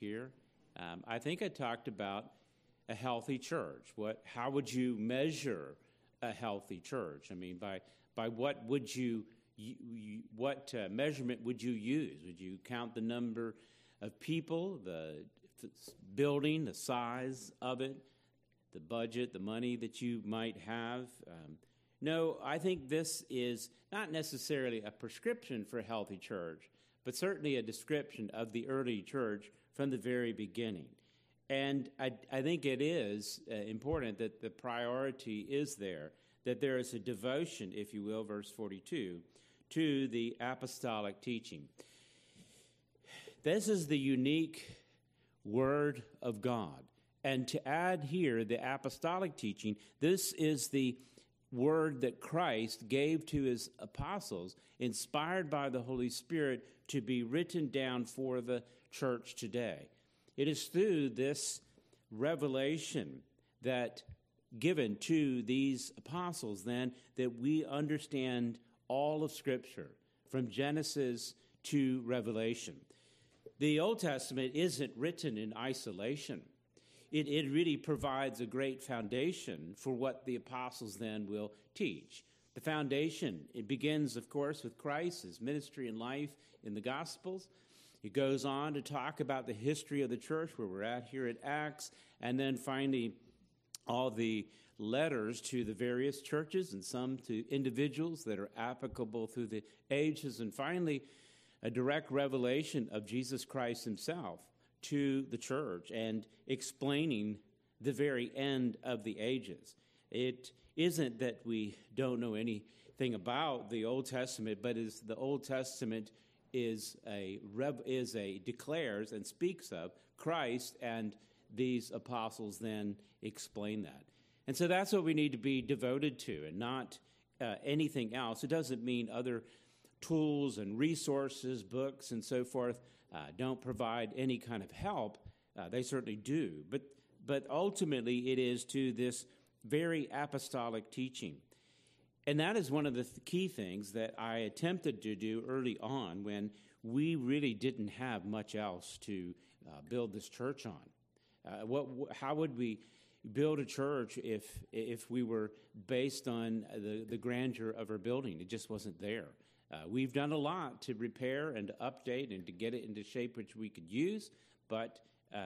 here. Um, I think I talked about a healthy church. What, how would you measure a healthy church? I mean, by by what would you, you, you what uh, measurement would you use? Would you count the number of people, the building, the size of it, the budget, the money that you might have? Um, no, I think this is not necessarily a prescription for a healthy church, but certainly a description of the early church from the very beginning. And I, I think it is uh, important that the priority is there, that there is a devotion, if you will, verse 42, to the apostolic teaching. This is the unique Word of God. And to add here the apostolic teaching, this is the word that Christ gave to his apostles, inspired by the Holy Spirit, to be written down for the church today. It is through this revelation that given to these apostles then that we understand all of scripture from Genesis to Revelation. The Old Testament isn't written in isolation. It, it really provides a great foundation for what the apostles then will teach. The foundation, it begins, of course, with Christ, his ministry and life in the Gospels. He goes on to talk about the history of the church, where we're at here at Acts, and then finally all the letters to the various churches and some to individuals that are applicable through the ages, and finally a direct revelation of Jesus Christ himself to the church and explaining the very end of the ages. It isn't that we don't know anything about the Old Testament, but is the Old Testament is a is a declares and speaks of Christ, and these apostles then explain that. And so that's what we need to be devoted to, and not uh, anything else. It doesn't mean other tools and resources, books, and so forth uh, don't provide any kind of help. Uh, they certainly do, but but ultimately it is to this very apostolic teaching. And that is one of the th- key things that I attempted to do early on when we really didn't have much else to uh, build this church on. Uh, what, how would we build a church if, if we were based on the, the grandeur of our building? It just wasn't there. Uh, we've done a lot to repair and update and to get it into shape which we could use, but uh,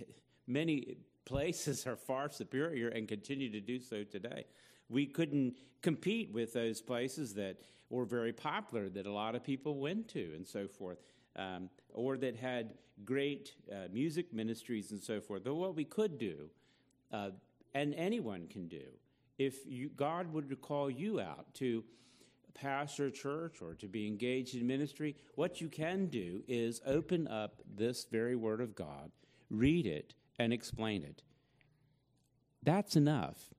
many places are far superior and continue to do so today we couldn't compete with those places that were very popular that a lot of people went to and so forth, um, or that had great uh, music ministries and so forth. But what we could do, uh, and anyone can do, if you, God would call you out to pastor church or to be engaged in ministry, what you can do is open up this very Word of God, read it, and explain it. That's enough.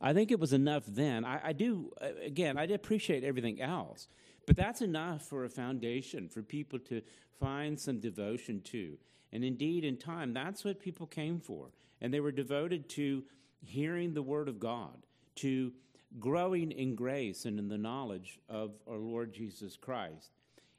I think it was enough then. I, I do, uh, again, I appreciate everything else, but that's enough for a foundation for people to find some devotion to. And indeed, in time, that's what people came for. And they were devoted to hearing the Word of God, to growing in grace and in the knowledge of our Lord Jesus Christ.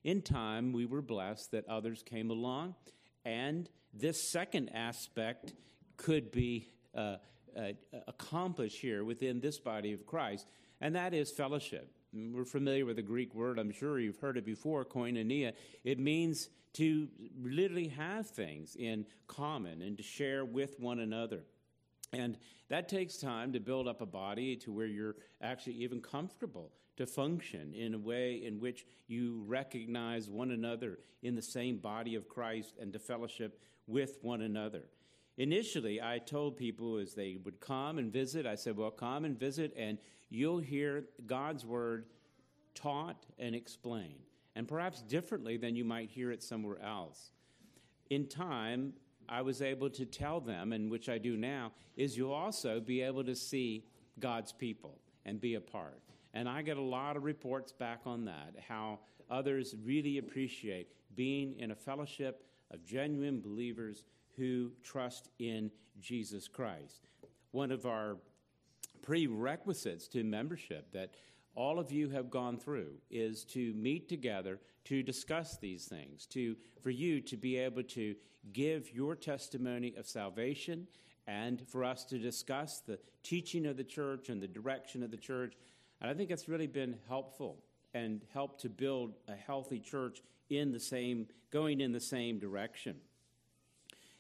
In time, we were blessed that others came along, and this second aspect could be uh, uh, accomplish here within this body of Christ, and that is fellowship. We're familiar with the Greek word, I'm sure you've heard it before, koinonia. It means to literally have things in common and to share with one another. And that takes time to build up a body to where you're actually even comfortable to function in a way in which you recognize one another in the same body of Christ and to fellowship with one another. Initially, I told people as they would come and visit, I said, Well, come and visit, and you'll hear God's word taught and explained, and perhaps differently than you might hear it somewhere else. In time, I was able to tell them, and which I do now, is you'll also be able to see God's people and be a part. And I get a lot of reports back on that, how others really appreciate being in a fellowship of genuine believers who trust in Jesus Christ. One of our prerequisites to membership that all of you have gone through is to meet together to discuss these things, to for you to be able to give your testimony of salvation and for us to discuss the teaching of the church and the direction of the church. And I think it's really been helpful and helped to build a healthy church in the same going in the same direction.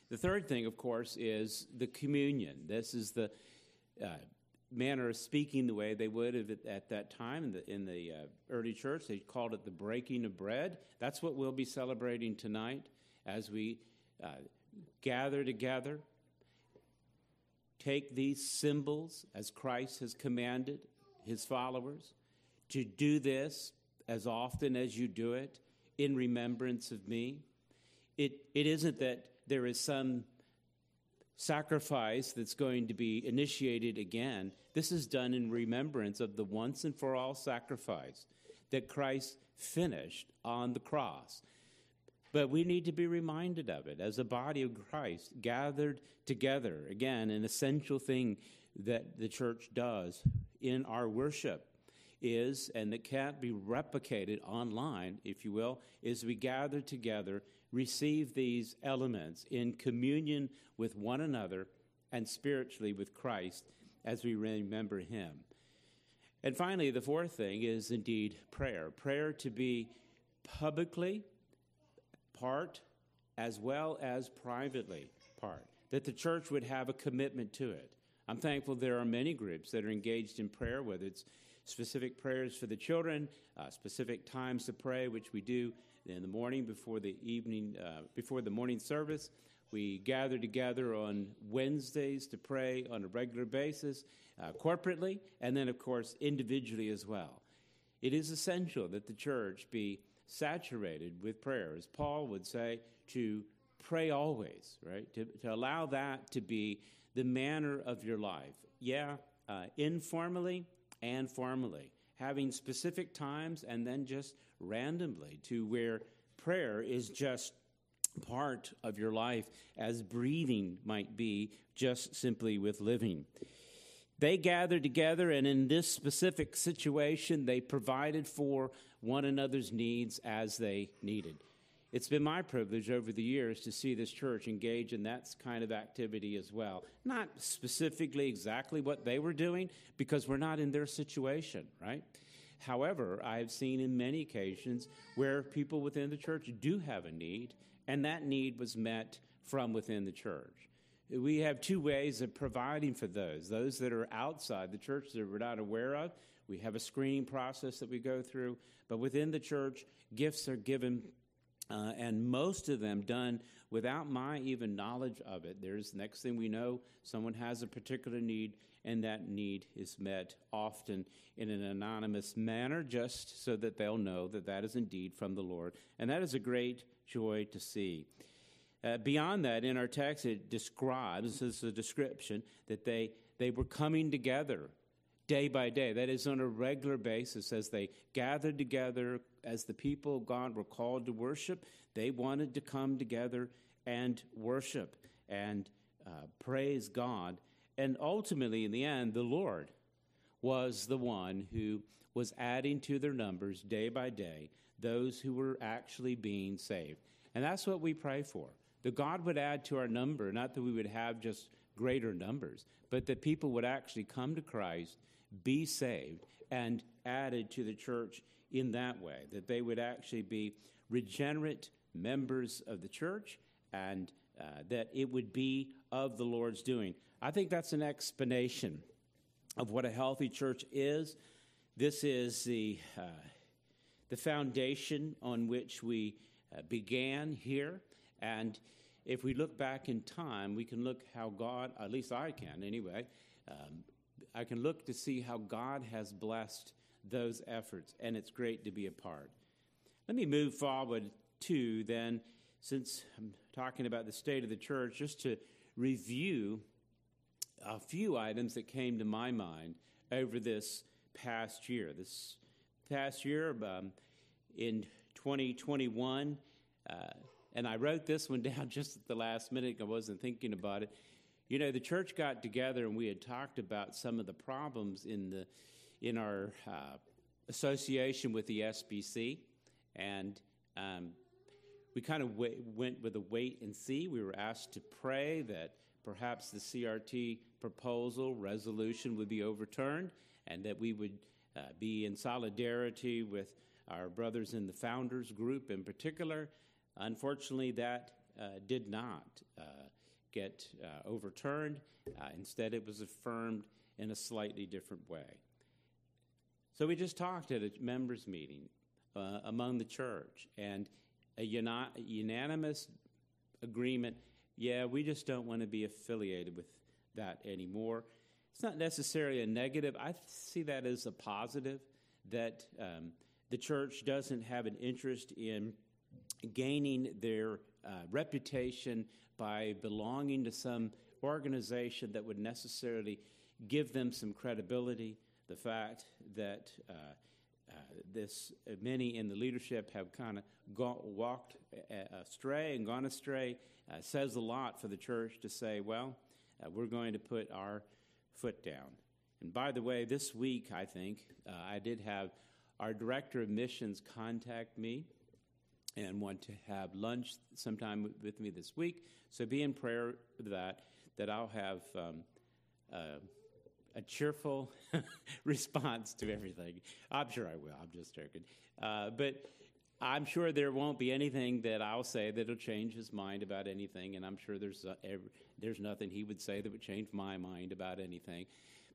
The third thing, of course, is the communion. This is the uh, manner of speaking the way they would have at that time in the, in the uh, early church. They called it the breaking of bread. That's what we'll be celebrating tonight as we uh, gather together. Take these symbols as Christ has commanded his followers to do this as often as you do it in remembrance of me. It, it isn't that there is some sacrifice that's going to be initiated again. This is done in remembrance of the once and for all sacrifice that Christ finished on the cross. But we need to be reminded of it as a body of Christ gathered together. Again, an essential thing that the church does in our worship is, and that can't be replicated online, if you will, is we gather together receive these elements in communion with one another and spiritually with Christ as we remember Him. And finally, the fourth thing is indeed prayer. Prayer to be publicly part as well as privately part, that the church would have a commitment to it. I'm thankful there are many groups that are engaged in prayer, whether it's specific prayers for the children, uh, specific times to pray, which we do in the morning before the evening, uh, before the morning service. We gather together on Wednesdays to pray on a regular basis, uh, corporately, and then, of course, individually as well. It is essential that the church be saturated with prayer, as Paul would say, to pray always, right? To, to allow that to be the manner of your life. Yeah, uh, informally and formally, having specific times and then just randomly to where prayer is just part of your life as breathing might be just simply with living. They gathered together, and in this specific situation, they provided for one another's needs as they needed. It's been my privilege over the years to see this church engage in that kind of activity as well. Not specifically exactly what they were doing, because we're not in their situation, right? However, I have seen in many occasions where people within the church do have a need, and that need was met from within the church. We have two ways of providing for those those that are outside the church that we're not aware of. We have a screening process that we go through, but within the church, gifts are given, uh, and most of them done without my even knowledge of it. There's next thing we know, someone has a particular need, and that need is met often in an anonymous manner just so that they'll know that that is indeed from the Lord. And that is a great joy to see. Uh, beyond that, in our text, it describes, this is a description, that they, they were coming together day by day. That is on a regular basis as they gathered together, as the people of God were called to worship, they wanted to come together and worship and uh, praise God and ultimately, in the end, the Lord was the one who was adding to their numbers day by day those who were actually being saved. And that's what we pray for. That God would add to our number, not that we would have just greater numbers, but that people would actually come to Christ, be saved, and added to the church in that way. That they would actually be regenerate members of the church and uh, that it would be of the Lord's doing. I think that's an explanation of what a healthy church is. This is the, uh, the foundation on which we uh, began here. And if we look back in time, we can look how God, at least I can anyway, um, I can look to see how God has blessed those efforts, and it's great to be a part. Let me move forward to then, since I'm talking about the state of the church, just to review a few items that came to my mind over this past year. This past year, um, in 2021, uh, and I wrote this one down just at the last minute. I wasn't thinking about it. You know, the church got together and we had talked about some of the problems in the in our uh, association with the SBC, and um, we kind of w- went with a wait and see. We were asked to pray that perhaps the CRT proposal resolution would be overturned and that we would uh, be in solidarity with our brothers in the founders group in particular. Unfortunately, that uh, did not uh, get uh, overturned. Uh, instead, it was affirmed in a slightly different way. So we just talked at a members' meeting uh, among the church, and a, uni- unanimous agreement yeah, we just don't want to be affiliated with that anymore. It's not necessarily a negative. I see that as a positive that um, the church doesn't have an interest in gaining their uh, reputation by belonging to some organization that would necessarily give them some credibility. The fact that uh, uh, this uh, many in the leadership have kind of walked astray and gone astray uh, says a lot for the church to say, well, uh, we're going to put our foot down. And by the way, this week, I think, uh, I did have our director of missions contact me and want to have lunch sometime with me this week. So be in prayer for that, that I'll have um, uh, a cheerful response to everything. I'm sure I will. I'm just joking. Uh, but I'm sure there won't be anything that I'll say that'll change his mind about anything, and I'm sure there's uh, every, there's nothing he would say that would change my mind about anything.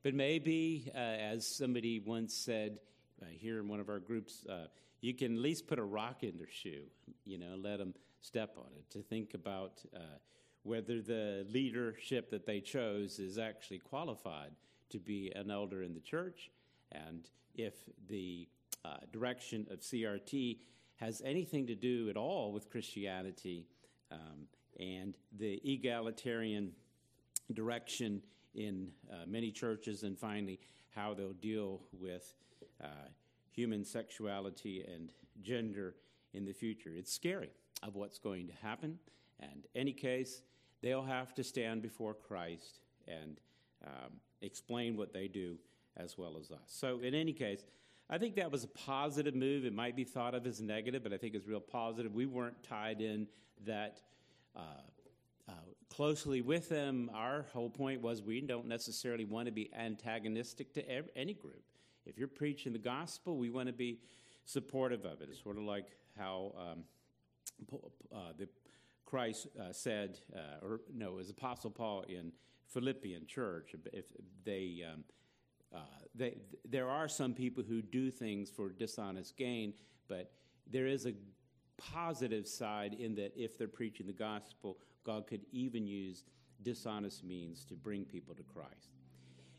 But maybe, uh, as somebody once said uh, here in one of our groups, uh, you can at least put a rock in their shoe, you know, let them step on it. To think about uh, whether the leadership that they chose is actually qualified to be an elder in the church, and if the uh, direction of CRT has anything to do at all with Christianity um, and the egalitarian direction in uh, many churches, and finally, how they'll deal with uh, human sexuality and gender in the future. It's scary of what's going to happen, and any case, they'll have to stand before Christ and um, explain what they do as well as us. So, in any case, I think that was a positive move. It might be thought of as negative, but I think it's real positive. We weren't tied in that uh, uh, closely with them. Our whole point was we don't necessarily want to be antagonistic to any group. If you're preaching the gospel, we want to be supportive of it. It's sort of like how um, uh, the Christ uh, said, uh, or no, it was Apostle Paul in Philippian church. If they um, uh, they, there are some people who do things for dishonest gain, but there is a positive side in that if they're preaching the gospel, God could even use dishonest means to bring people to Christ.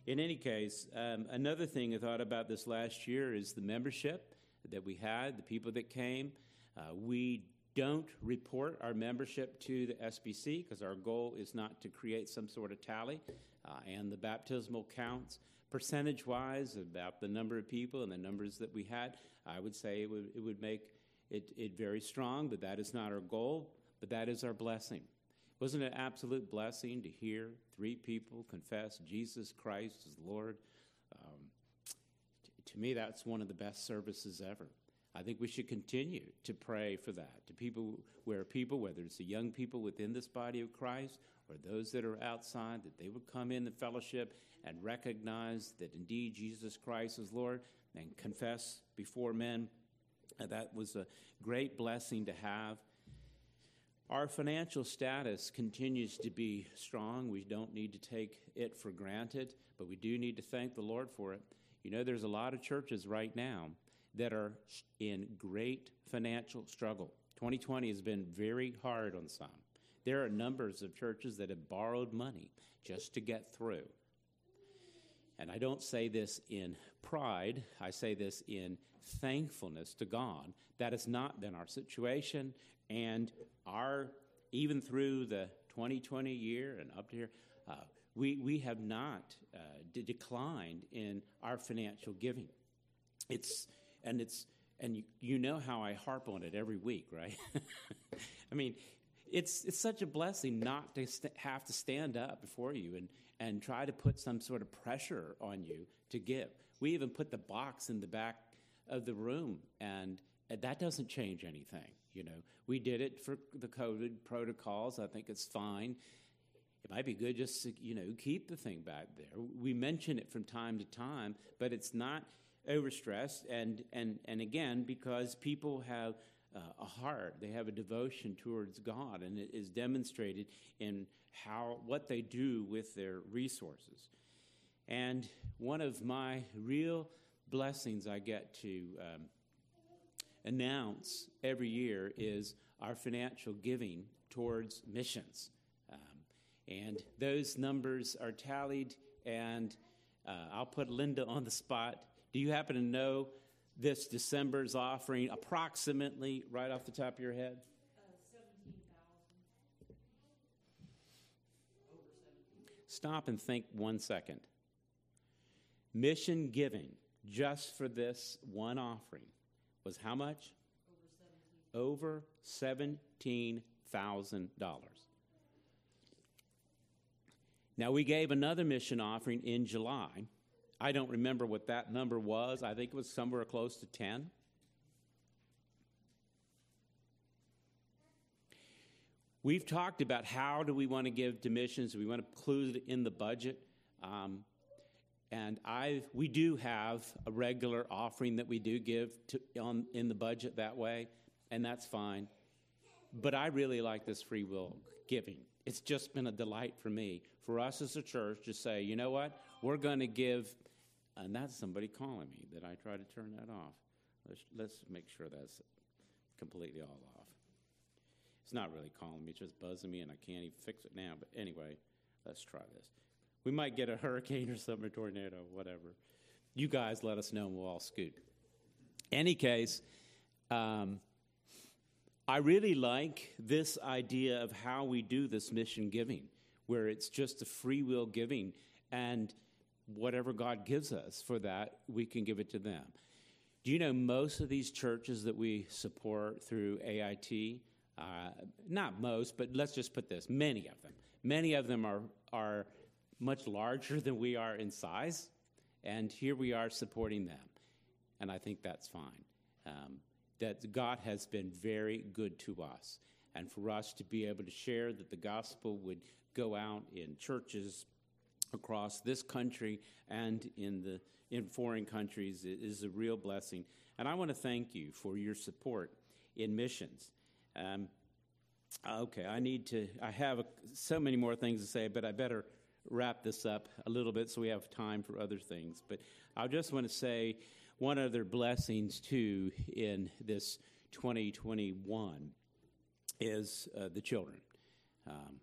In any case, um, another thing I thought about this last year is the membership that we had, the people that came. Uh, we don't report our membership to the SBC because our goal is not to create some sort of tally, uh, and the baptismal counts percentage wise about the number of people and the numbers that we had, I would say it would, it would make it, it very strong, but that is not our goal, but that is our blessing. Wasn't it an absolute blessing to hear three people confess Jesus Christ as Lord? Um, to me, that's one of the best services ever. I think we should continue to pray for that. To people, where people, whether it's the young people within this body of Christ or those that are outside, that they would come in the fellowship and recognize that indeed Jesus Christ is Lord and confess before men. That was a great blessing to have. Our financial status continues to be strong. We don't need to take it for granted, but we do need to thank the Lord for it. You know, there's a lot of churches right now that are in great financial struggle. 2020 has been very hard on some. There are numbers of churches that have borrowed money just to get through. And I don't say this in pride, I say this in thankfulness to God. That has not been our situation. And our, even through the 2020 year and up to here, uh, we, we have not uh, de- declined in our financial giving. It's, and it's, and you, you know how I harp on it every week, right? I mean, it's, it's such a blessing not to st- have to stand up before you and, and try to put some sort of pressure on you to give. We even put the box in the back of the room, and that doesn't change anything. You know, we did it for the COVID protocols. I think it's fine. It might be good just to, you know, keep the thing back there. We mention it from time to time, but it's not overstressed. And, and, and again, because people have uh, a heart, they have a devotion towards God, and it is demonstrated in how, what they do with their resources. And one of my real blessings I get to um, announce every year is our financial giving towards missions. Um, and those numbers are tallied, and uh, I'll put Linda on the spot. Do you happen to know this December's offering approximately right off the top of your head? Stop and think one second. Mission giving just for this one offering was how much? Over $17,000. Now, we gave another mission offering in July. I don't remember what that number was. I think it was somewhere close to 10. We've talked about how do we want to give to missions. Do We want to include it in the budget. Um, and I, we do have a regular offering that we do give to, on, in the budget that way, and that's fine. But I really like this free will giving. It's just been a delight for me, for us as a church to say, you know what, we're going to give, and that's somebody calling me that I try to turn that off. Let's, let's make sure that's completely all off. It's not really calling me, it's just buzzing me, and I can't even fix it now. But anyway, let's try this. We might get a hurricane or something, a tornado, whatever. You guys let us know and we'll all scoot. Any case, um, I really like this idea of how we do this mission giving, where it's just a free will giving, and whatever God gives us for that, we can give it to them. Do you know most of these churches that we support through AIT? Uh, not most, but let's just put this many of them. Many of them are, are much larger than we are in size, and here we are supporting them. And I think that's fine. Um, that God has been very good to us. And for us to be able to share that the gospel would go out in churches across this country and in, the, in foreign countries is a real blessing. And I want to thank you for your support in missions. Um, okay, I need to, I have a, so many more things to say, but I better wrap this up a little bit so we have time for other things. But I just want to say one other blessings too in this 2021 is uh, the children. Um,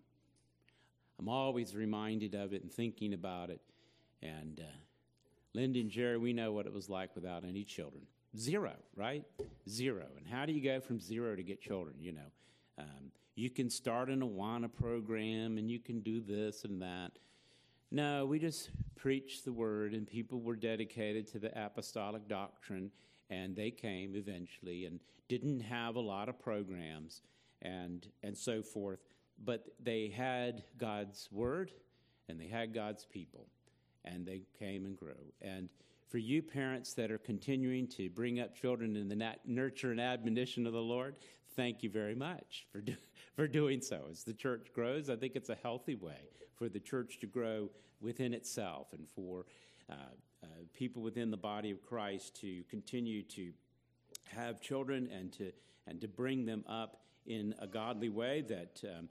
I'm always reminded of it and thinking about it. And uh, Linda and Jerry, we know what it was like without any children. Zero, right? Zero. And how do you go from zero to get children? You know, um, you can start an Awana program and you can do this and that. No, we just preached the word, and people were dedicated to the apostolic doctrine, and they came eventually and didn't have a lot of programs and, and so forth, but they had God's word and they had God's people, and they came and grew. And for you parents that are continuing to bring up children in the nat- nurture and admonition of the Lord, thank you very much for, do- for doing so. As the church grows, I think it's a healthy way for the church to grow within itself and for uh, uh, people within the body of Christ to continue to have children and to, and to bring them up in a godly way that um,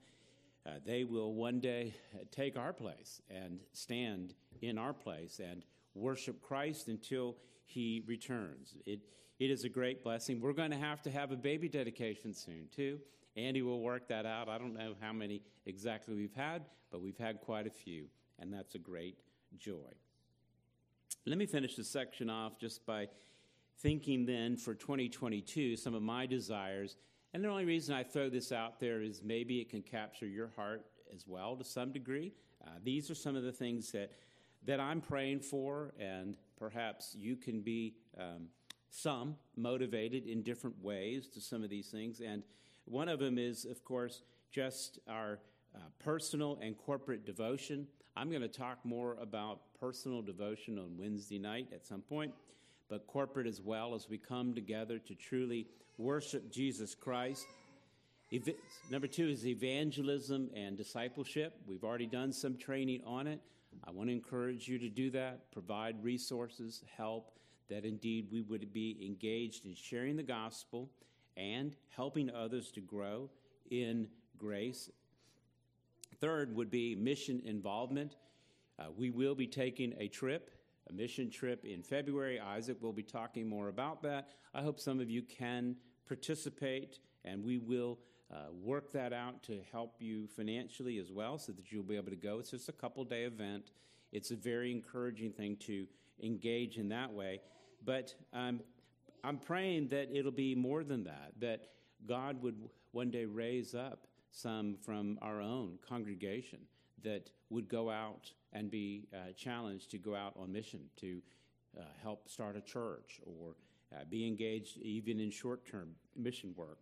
uh, they will one day take our place and stand in our place and worship Christ until he returns. It, it is a great blessing. We're going to have to have a baby dedication soon, too. Andy will work that out. I don't know how many exactly we've had, but we've had quite a few, and that's a great joy. Let me finish this section off just by thinking then for 2022 some of my desires. And the only reason I throw this out there is maybe it can capture your heart as well to some degree. Uh, these are some of the things that, that I'm praying for, and perhaps you can be um, some motivated in different ways to some of these things. And one of them is, of course, just our uh, personal and corporate devotion. I'm going to talk more about personal devotion on Wednesday night at some point. but corporate as well as we come together to truly worship Jesus Christ. Number two is evangelism and discipleship. We've already done some training on it. I want to encourage you to do that, provide resources, help, that indeed we would be engaged in sharing the gospel and helping others to grow in grace. Third would be mission involvement. Uh, we will be taking a trip, a mission trip in February. Isaac will be talking more about that. I hope some of you can participate, and we will uh, work that out to help you financially as well so that you'll be able to go. It's just a couple day event. It's a very encouraging thing to engage in that way. But um, I'm praying that it'll be more than that, that God would one day raise up some from our own congregation that would go out and be uh, challenged to go out on mission to uh, help start a church or uh, be engaged even in short-term mission work.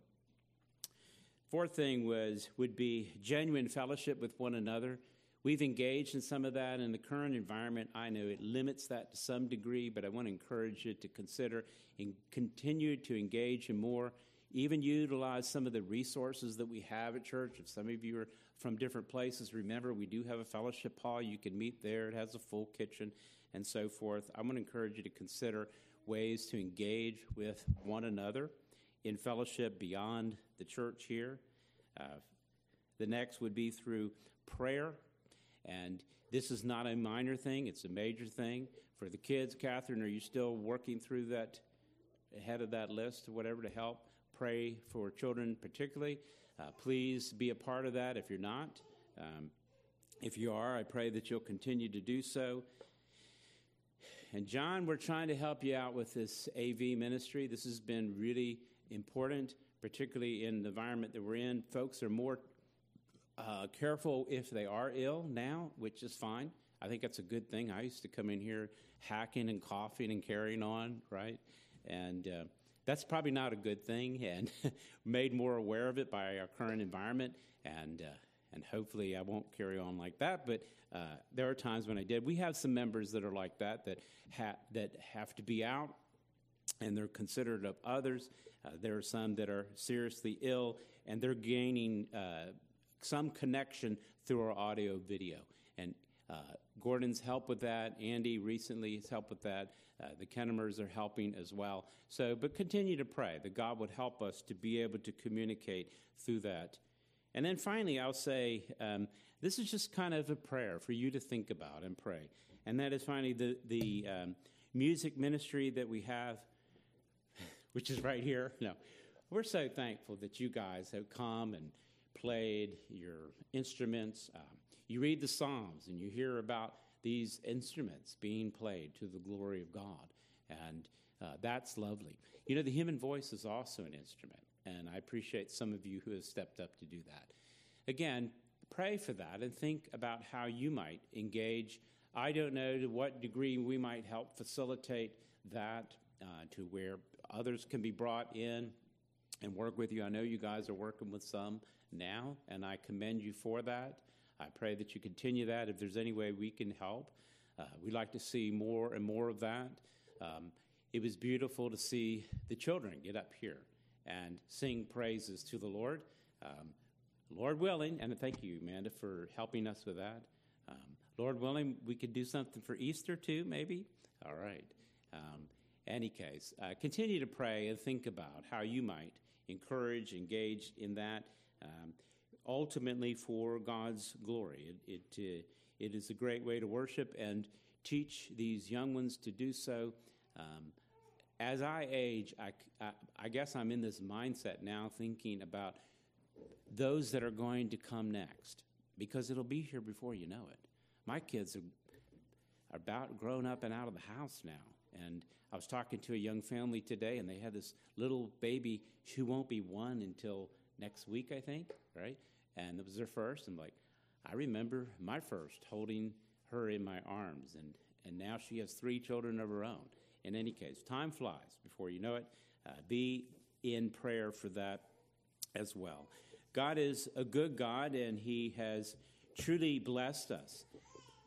Fourth thing was would be genuine fellowship with one another. We've engaged in some of that in the current environment. I know it limits that to some degree, but I want to encourage you to consider and continue to engage in more. Even utilize some of the resources that we have at church. If some of you are from different places, remember we do have a fellowship hall. You can meet there, it has a full kitchen and so forth. I'm going to encourage you to consider ways to engage with one another in fellowship beyond the church here. Uh, the next would be through prayer and this is not a minor thing, it's a major thing. For the kids, Catherine, are you still working through that, ahead of that list or whatever to help pray for children particularly? Uh, please be a part of that if you're not. Um, if you are, I pray that you'll continue to do so. And John, we're trying to help you out with this AV ministry. This has been really important, particularly in the environment that we're in. Folks are more uh, careful if they are ill now, which is fine. I think that's a good thing. I used to come in here hacking and coughing and carrying on, right? And uh, that's probably not a good thing, and made more aware of it by our current environment. And uh, and hopefully I won't carry on like that. But uh, there are times when I did. We have some members that are like that that ha- that have to be out, and they're considerate of others. Uh, there are some that are seriously ill, and they're gaining uh, some connection through our audio video. And uh, Gordon's helped with that. Andy recently has helped with that. Uh, the Kennemers are helping as well. So, but continue to pray that God would help us to be able to communicate through that. And then finally, I'll say um, this is just kind of a prayer for you to think about and pray. And that is finally the, the um, music ministry that we have, which is right here. No, we're so thankful that you guys have come and played, your instruments. Um, you read the Psalms and you hear about these instruments being played to the glory of God. And uh, that's lovely. You know, the human voice is also an instrument, and I appreciate some of you who have stepped up to do that. Again, pray for that and think about how you might engage. I don't know to what degree we might help facilitate that uh, to where others can be brought in and work with you. I know you guys are working with some now, and I commend you for that. I pray that you continue that. If there's any way we can help, uh, we'd like to see more and more of that. Um, it was beautiful to see the children get up here and sing praises to the Lord. Um, Lord willing, and thank you, Amanda, for helping us with that. Um, Lord willing, we could do something for Easter too, maybe. All right. Um, any case, uh, continue to pray and think about how you might encourage, engage in that um, ultimately for God's glory. It, it, uh, it is a great way to worship and teach these young ones to do so. Um, as I age, I, I, I, guess I'm in this mindset now thinking about those that are going to come next because it'll be here before you know it. My kids are, are about grown up and out of the house now. And I was talking to a young family today, and they had this little baby who won't be one until next week, I think, right? And it was her first. I'm like, I remember my first holding her in my arms, and, and now she has three children of her own. In any case, time flies before you know it. Uh, be in prayer for that as well. God is a good God, and He has truly blessed us.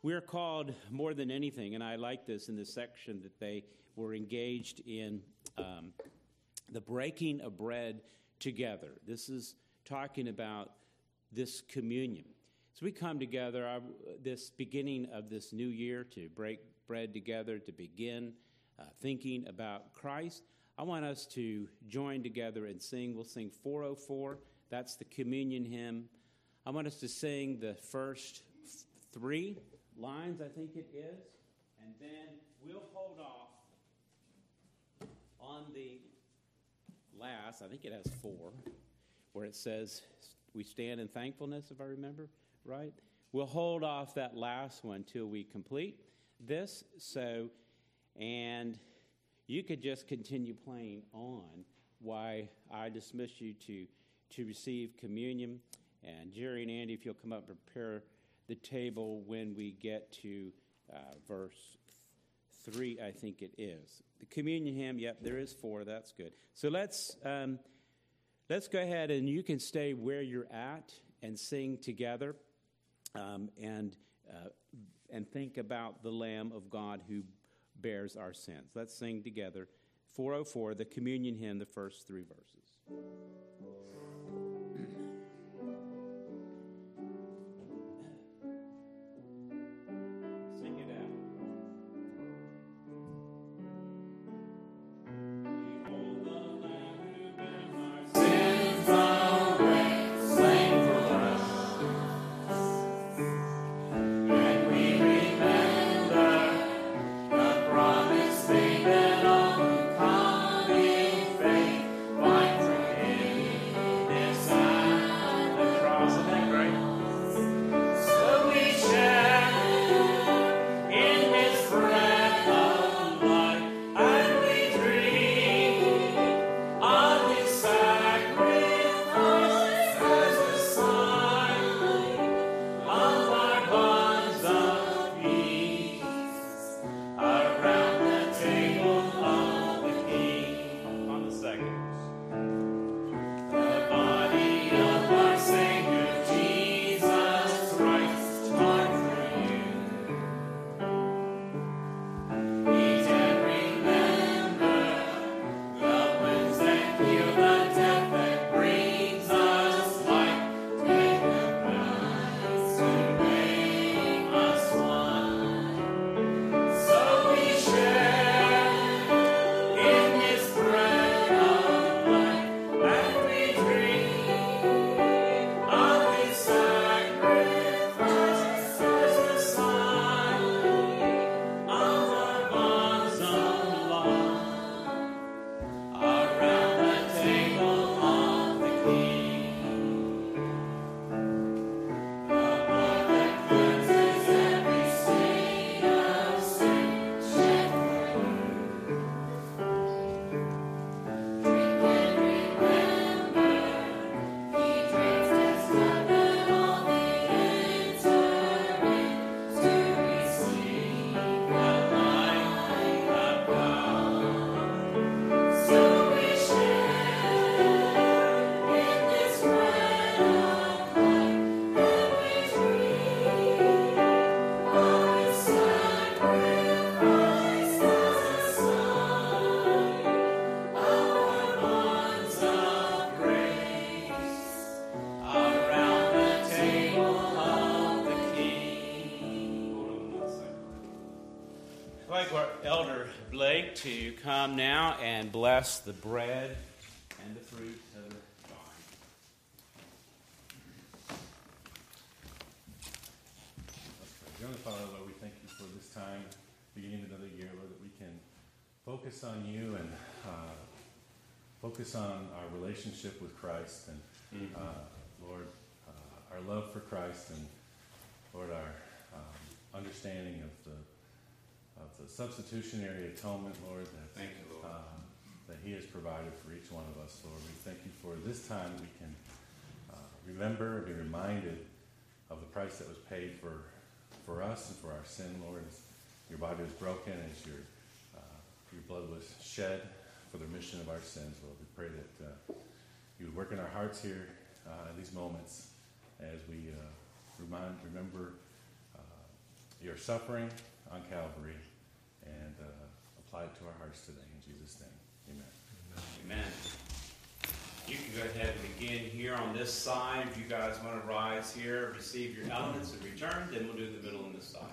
We're called more than anything, and I like this in this section that they were engaged in um, the breaking of bread together. This is talking about this communion. So we come together this beginning of this new year to break bread together, to begin uh, thinking about Christ. I want us to join together and sing. We'll sing 404. That's the communion hymn. I want us to sing the first three lines, I think it is, and then we'll hold off on the last, I think it has four, where it says, We stand in thankfulness, if I remember right? We'll hold off that last one till we complete this. So, and you could just continue playing on why I dismiss you to, to receive communion. And Jerry and Andy, if you'll come up and prepare the table when we get to uh, verse 3, I think it is. The communion hymn, yep, there is four. That's good. So let's, um, let's go ahead and you can stay where you're at and sing together um, and, uh, and think about the Lamb of God who bears our sins. Let's sing together 404, the communion hymn, the first three verses. Come now and bless the bread and the fruit of the vine. Heavenly Father, Lord, we thank you for this time, beginning another year, Lord, that we can focus on you and uh, focus on our relationship with Christ and, mm-hmm. uh, Lord, uh, our love for Christ and, Lord, our um, understanding of the of the substitutionary atonement, Lord, that, thank you, Lord. Um, that He has provided for each one of us, Lord. We thank you for this time we can uh, remember and be reminded of the price that was paid for, for us and for our sin, Lord. As your body was broken, as your, uh, your blood was shed for the remission of our sins, Lord. We pray that uh, you would work in our hearts here uh, in these moments as we uh, remind, remember uh, your suffering on Calvary and uh, apply it to our hearts today. In Jesus' name, amen. Amen. You can go ahead and begin here on this side. If you guys want to rise here, receive your elements and return, then we'll do the middle on this side.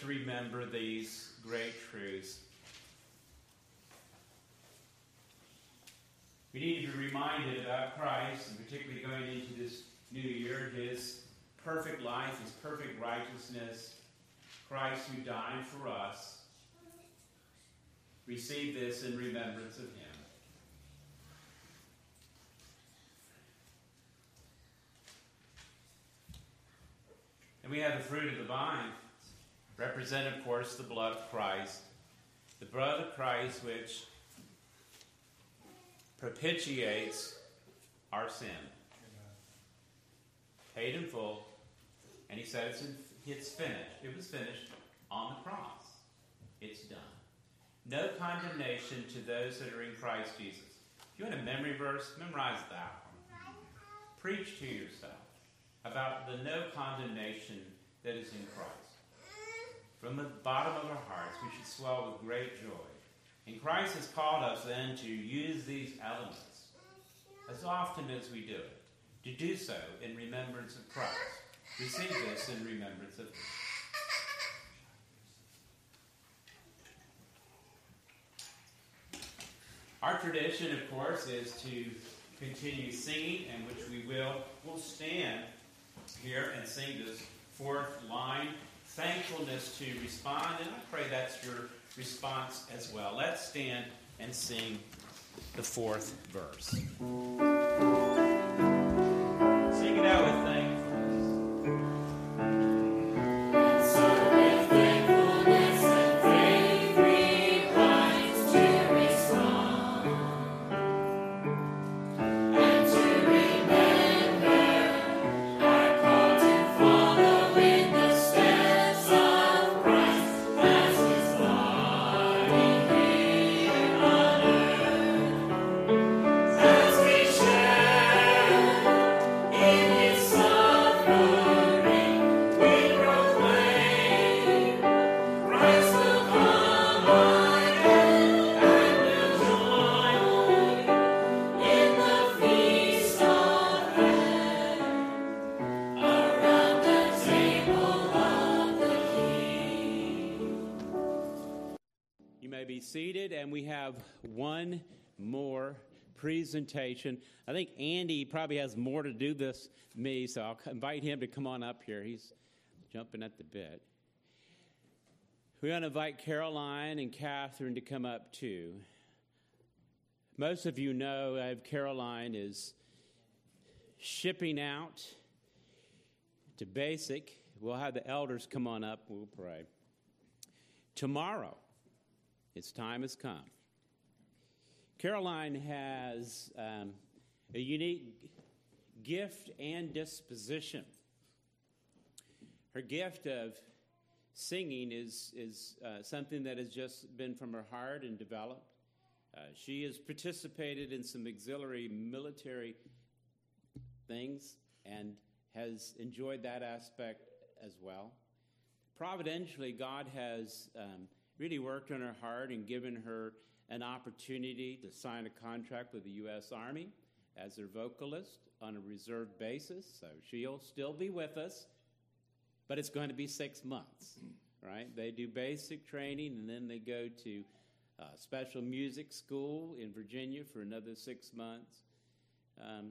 To remember these great truths. We need to be reminded about Christ, and particularly going into this new year, his perfect life, his perfect righteousness, Christ who died for us. Receive this in remembrance of him. And we have the fruit of the vine, represent, of course, the blood of Christ. The blood of Christ, which propitiates our sin. Paid in full, and he said it's, in, it's finished. It was finished on the cross. It's done. No condemnation to those that are in Christ Jesus. If you want a memory verse, memorize that one. Preach to yourself about the no condemnation that is in Christ. From the bottom of our hearts, we should swell with great joy. And Christ has called us then to use these elements as often as we do it, to do so in remembrance of Christ. Receive this in remembrance of Him. Our tradition, of course, is to continue singing, and which we will. We'll stand here and sing this fourth line thankfulness to respond, and I pray that's your response as well. Let's stand and sing the fourth verse. And we have one more presentation. I think Andy probably has more to do this me, so I'll invite him to come on up here. He's jumping at the bit. We want to invite Caroline and Catherine to come up too. Most of you know uh, Caroline is shipping out to basic. We'll have the elders come on up. We'll pray. Tomorrow, its time has come. Caroline has um, a unique gift and disposition. Her gift of singing is, is uh, something that has just been from her heart and developed. Uh, she has participated in some auxiliary military things and has enjoyed that aspect as well. Providentially, God has um, really worked on her hard and given her an opportunity to sign a contract with the U.S. Army as their vocalist on a reserve basis. So she'll still be with us, but it's going to be six months, right? They do basic training and then they go to uh, special music school in Virginia for another six months. Um,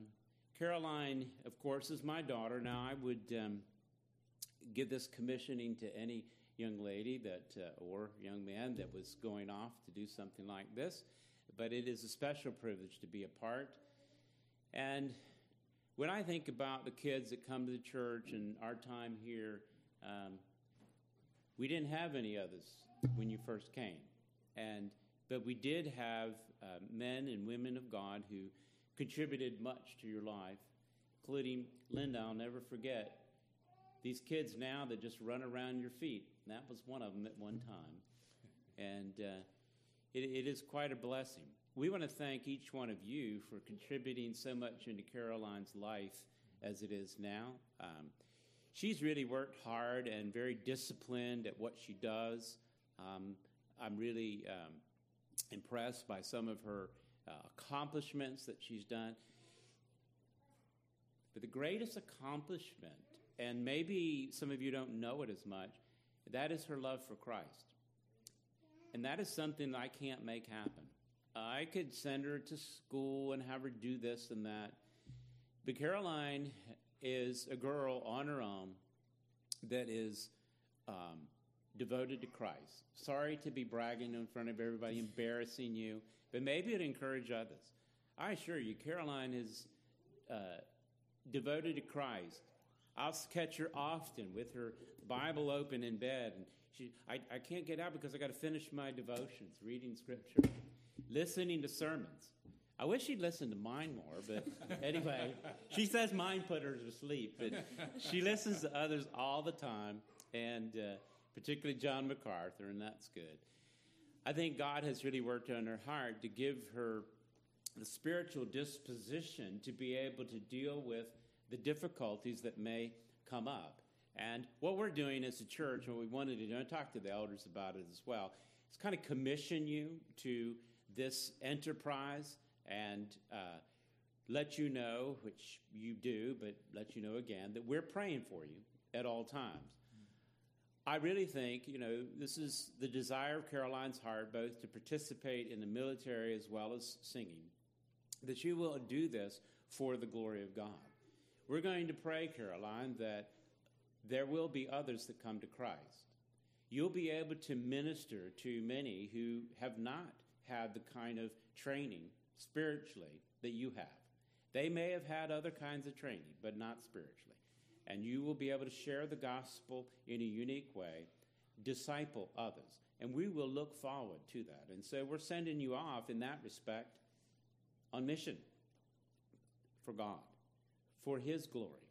Caroline, of course, is my daughter. Now, I would um, give this commissioning to any young lady that uh, or young man that was going off to do something like this, but it is a special privilege to be a part. And when I think about the kids that come to the church and our time here, um, we didn't have any others when you first came, and but we did have uh, men and women of God who contributed much to your life, including Linda. I'll never forget these kids now that just run around your feet. That was one of them at one time. And uh, it, it is quite a blessing. We want to thank each one of you for contributing so much into Caroline's life as it is now. Um, she's really worked hard and very disciplined at what she does. Um, I'm really um, impressed by some of her uh, accomplishments that she's done. But the greatest accomplishment, and maybe some of you don't know it as much, that is her love for Christ. And that is something that I can't make happen. I could send her to school and have her do this and that. But Caroline is a girl on her own that is um, devoted to Christ. Sorry to be bragging in front of everybody, embarrassing you but maybe it encourage others. I assure you, Caroline is uh, devoted to Christ. I'll catch her often with her Bible open in bed, and she, I, I can't get out because I got to finish my devotions, reading Scripture, listening to sermons. I wish she'd listen to mine more, but anyway, she says mine put her to sleep, but she listens to others all the time, and uh, particularly John MacArthur, and that's good. I think God has really worked on her heart to give her the spiritual disposition to be able to deal with the difficulties that may come up. And what we're doing as a church, what we wanted to do, and talk to the elders about it as well, is kind of commission you to this enterprise and uh, let you know, which you do, but let you know again, that we're praying for you at all times. I really think, you know, this is the desire of Caroline's heart, both to participate in the military as well as singing, that you will do this for the glory of God. We're going to pray, Caroline, that there will be others that come to Christ. You'll be able to minister to many who have not had the kind of training spiritually that you have. They may have had other kinds of training, but not spiritually and you will be able to share the gospel in a unique way, disciple others. And we will look forward to that. And so we're sending you off in that respect on mission for God, for His glory.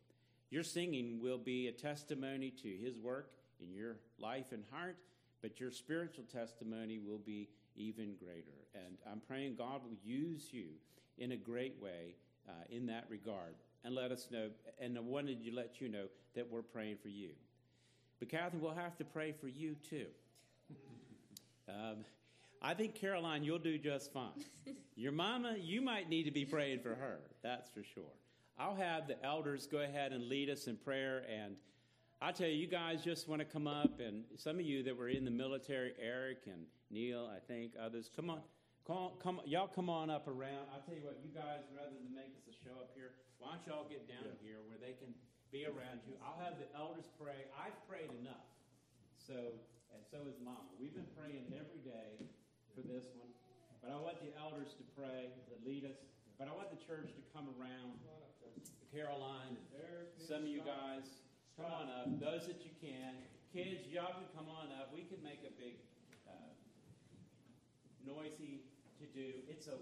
Your singing will be a testimony to His work in your life and heart, but your spiritual testimony will be even greater. And I'm praying God will use you in a great way uh, in that regard and let us know. And I wanted to let you know that we're praying for you. But Catherine, we'll have to pray for you too. Um, I think Caroline, you'll do just fine. Your mama, you might need to be praying for her. That's for sure. I'll have the elders go ahead and lead us in prayer. And I tell you, you guys just want to come up, and some of you that were in the military, Eric and Neil, I think others, come on, come, come y'all come on up around. I tell you what, you guys, rather than make us a show up here, why don't y'all get down yeah. here where they can be around you? I'll have the elders pray. I've prayed enough. So, and so is Mama. We've been praying every day for this one. But I want the elders to pray, to lead us. But I want the church to come around. Caroline, some of you guys, come on up. Those that you can. Kids, y'all can come on up. We can make a big uh, noisy to do, it's okay.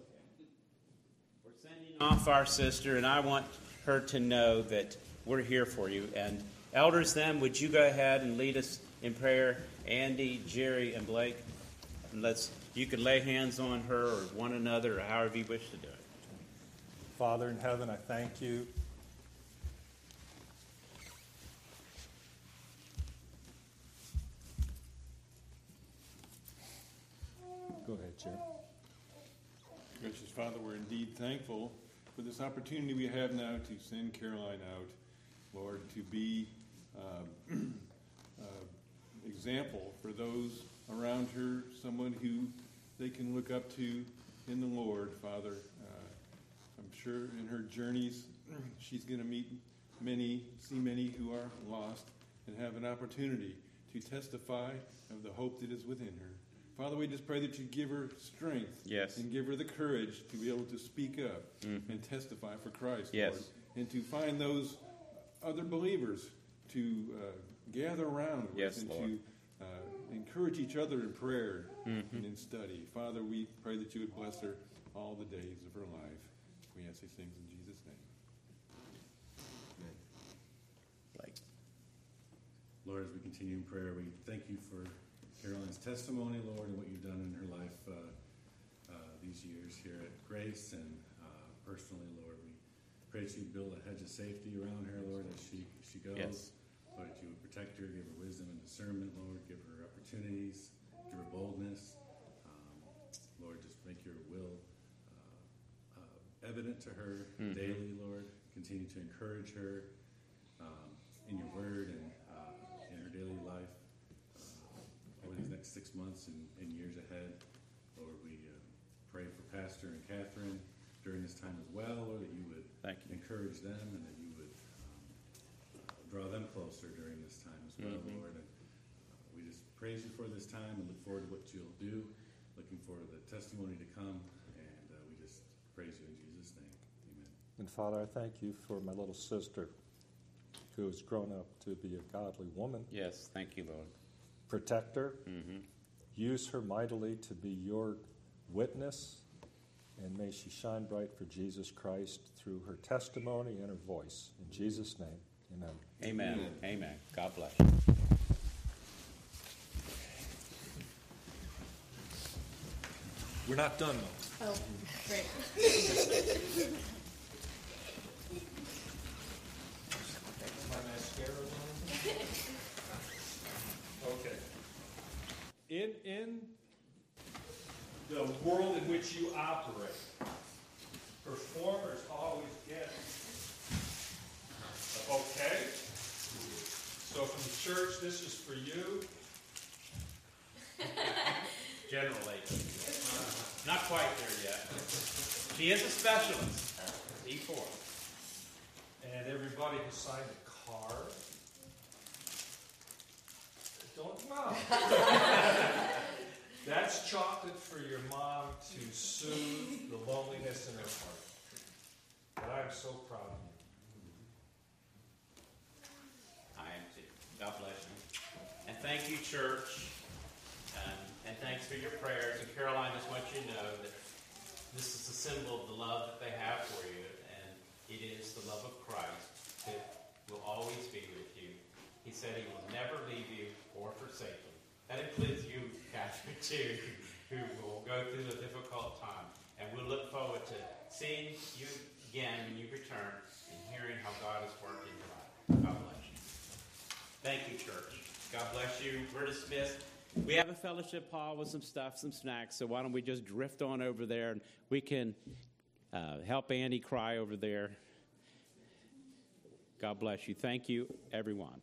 We're sending off our sister, and I want her to know that we're here for you. And elders, then, would you go ahead and lead us in prayer? Andy, Jerry, and Blake. And let's you can lay hands on her or one another or however you wish to do it. Father in heaven, I thank you. Go ahead, Chair. Gracious Father, we're indeed thankful for this opportunity we have now to send Caroline out, Lord, to be uh, uh, example for those around her, someone who they can look up to in the Lord, Father. Uh, I'm sure in her journeys she's going to meet many, see many who are lost, and have an opportunity to testify of the hope that is within her. Father, we just pray that you give her strength yes. and give her the courage to be able to speak up mm-hmm. and testify for Christ, yes. Lord, and to find those other believers to uh, gather around with yes, and Lord. to uh, encourage each other in prayer mm-hmm. and in study. Father, we pray that you would bless her all the days of her life. We ask these things in Jesus' name. Amen. Like. Lord, as we continue in prayer, we thank you for Caroline's testimony, Lord, and what you've done in her life uh, uh, these years here at Grace and uh, personally, Lord. We pray that you build a hedge of safety around her, Lord, as she, she goes. Yes. Lord, that you would protect her, give her wisdom and discernment, Lord, give her opportunities, give her boldness. Um, Lord, just make your will uh, uh, evident to her mm-hmm. daily, Lord. Continue to encourage her um, in your word and uh, in her daily life these next six months and, and years ahead. Lord, we uh, pray for Pastor and Catherine during this time as well, Lord, that you would encourage them and that you would um, draw them closer during this time as well, mm-hmm. Lord. And uh, we just praise you for this time and look forward to what you'll do. Looking for the testimony to come, and uh, we just praise you in Jesus' name. Amen. And Father, I thank you for my little sister who has grown up to be a godly woman. Yes, thank you, Lord protect her, mm-hmm. Use her mightily to be your witness, and may she shine bright for Jesus Christ through her testimony and her voice. In Jesus' name, amen. Amen. Amen. amen. God bless you. We're not done, though. Oh, great. in, in the world in which you operate, performers always get a bouquet. So from the church, this is for you. Generally. Not quite there yet. She is a specialist. E4. And everybody has signed a card. Don't know. That's chocolate for your mom to soothe the loneliness in her heart. But I'm so proud of you. I am too. God bless you. And thank you, church. Um, and thanks for your prayers. And Caroline just wants you to know that this is a symbol of the love that they have for you. And it is the love of Christ that will always be with you. He said he will never leave you or forsake you. That includes you, Catherine, too, who will go through a difficult time. And we'll look forward to seeing you again when you return and hearing how God is working in your life. God bless you. Thank you, church. God bless you. We're dismissed. We have a fellowship hall with some stuff, some snacks, so why don't we just drift on over there and we can uh, help Andy cry over there. God bless you. Thank you, everyone.